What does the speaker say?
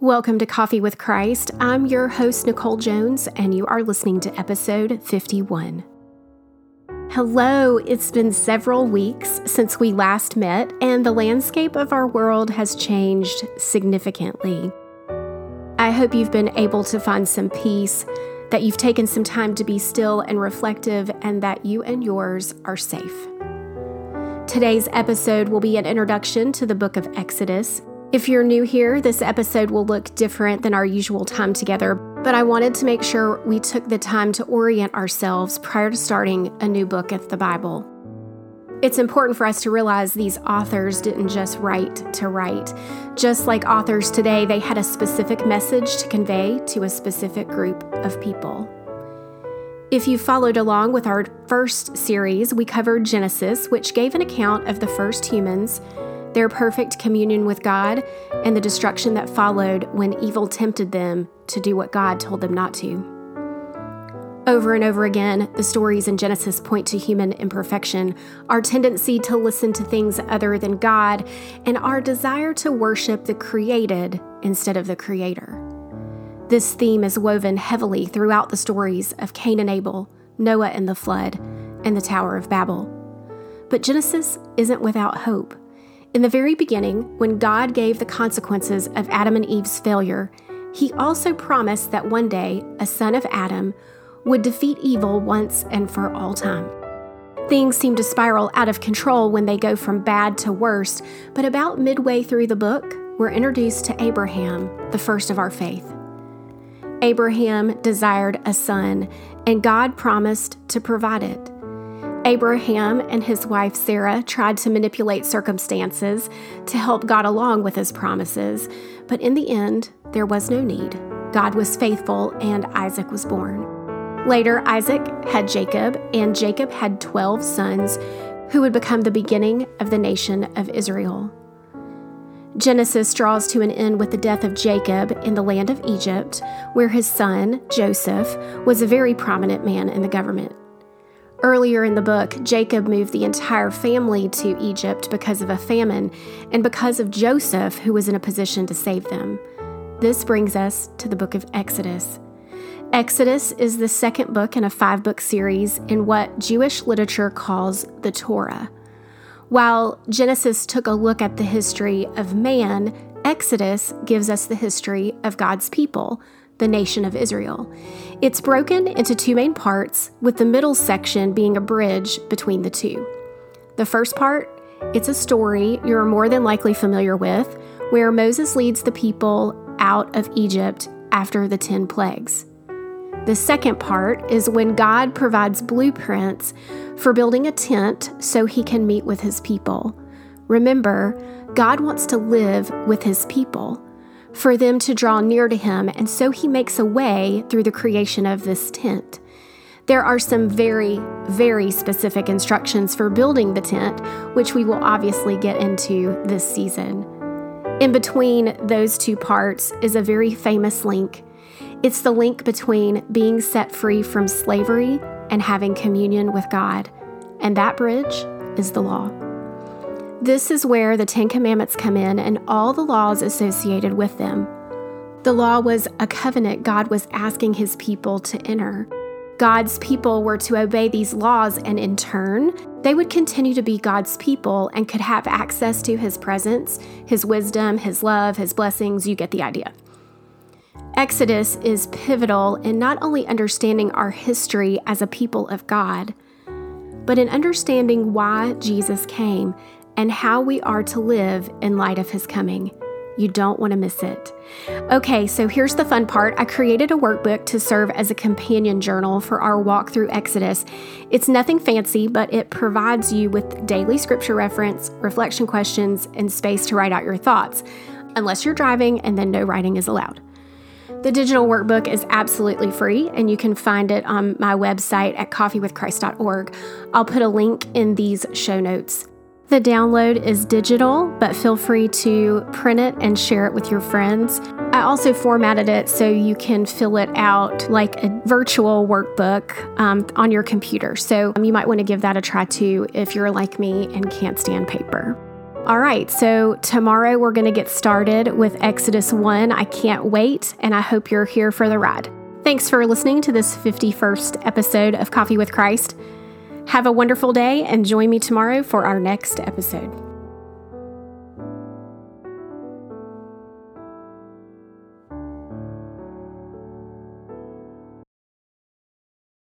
Welcome to Coffee with Christ. I'm your host, Nicole Jones, and you are listening to episode 51. Hello, it's been several weeks since we last met, and the landscape of our world has changed significantly. I hope you've been able to find some peace, that you've taken some time to be still and reflective, and that you and yours are safe. Today's episode will be an introduction to the book of Exodus. If you're new here, this episode will look different than our usual time together, but I wanted to make sure we took the time to orient ourselves prior to starting a new book of the Bible. It's important for us to realize these authors didn't just write to write. Just like authors today, they had a specific message to convey to a specific group of people. If you followed along with our first series, we covered Genesis, which gave an account of the first humans their perfect communion with God, and the destruction that followed when evil tempted them to do what God told them not to. Over and over again, the stories in Genesis point to human imperfection, our tendency to listen to things other than God, and our desire to worship the created instead of the creator. This theme is woven heavily throughout the stories of Cain and Abel, Noah and the flood, and the Tower of Babel. But Genesis isn't without hope. In the very beginning, when God gave the consequences of Adam and Eve's failure, he also promised that one day a son of Adam would defeat evil once and for all time. Things seem to spiral out of control when they go from bad to worse, but about midway through the book, we're introduced to Abraham, the first of our faith. Abraham desired a son, and God promised to provide it. Abraham and his wife Sarah tried to manipulate circumstances to help God along with his promises, but in the end, there was no need. God was faithful, and Isaac was born. Later, Isaac had Jacob, and Jacob had 12 sons who would become the beginning of the nation of Israel. Genesis draws to an end with the death of Jacob in the land of Egypt, where his son, Joseph, was a very prominent man in the government. Earlier in the book, Jacob moved the entire family to Egypt because of a famine and because of Joseph, who was in a position to save them. This brings us to the book of Exodus. Exodus is the second book in a five book series in what Jewish literature calls the Torah. While Genesis took a look at the history of man, Exodus gives us the history of God's people, the nation of Israel. It's broken into two main parts, with the middle section being a bridge between the two. The first part, it's a story you're more than likely familiar with, where Moses leads the people out of Egypt after the 10 plagues. The second part is when God provides blueprints for building a tent so he can meet with his people. Remember, God wants to live with his people for them to draw near to him, and so he makes a way through the creation of this tent. There are some very, very specific instructions for building the tent, which we will obviously get into this season. In between those two parts is a very famous link. It's the link between being set free from slavery and having communion with God, and that bridge is the law. This is where the Ten Commandments come in and all the laws associated with them. The law was a covenant God was asking his people to enter. God's people were to obey these laws, and in turn, they would continue to be God's people and could have access to his presence, his wisdom, his love, his blessings. You get the idea. Exodus is pivotal in not only understanding our history as a people of God, but in understanding why Jesus came and how we are to live in light of his coming. You don't want to miss it. Okay, so here's the fun part. I created a workbook to serve as a companion journal for our walk through Exodus. It's nothing fancy, but it provides you with daily scripture reference, reflection questions, and space to write out your thoughts, unless you're driving, and then no writing is allowed. The digital workbook is absolutely free, and you can find it on my website at coffeewithchrist.org. I'll put a link in these show notes. The download is digital, but feel free to print it and share it with your friends. I also formatted it so you can fill it out like a virtual workbook um, on your computer. So um, you might want to give that a try too if you're like me and can't stand paper. All right, so tomorrow we're going to get started with Exodus 1. I can't wait, and I hope you're here for the ride. Thanks for listening to this 51st episode of Coffee with Christ. Have a wonderful day and join me tomorrow for our next episode.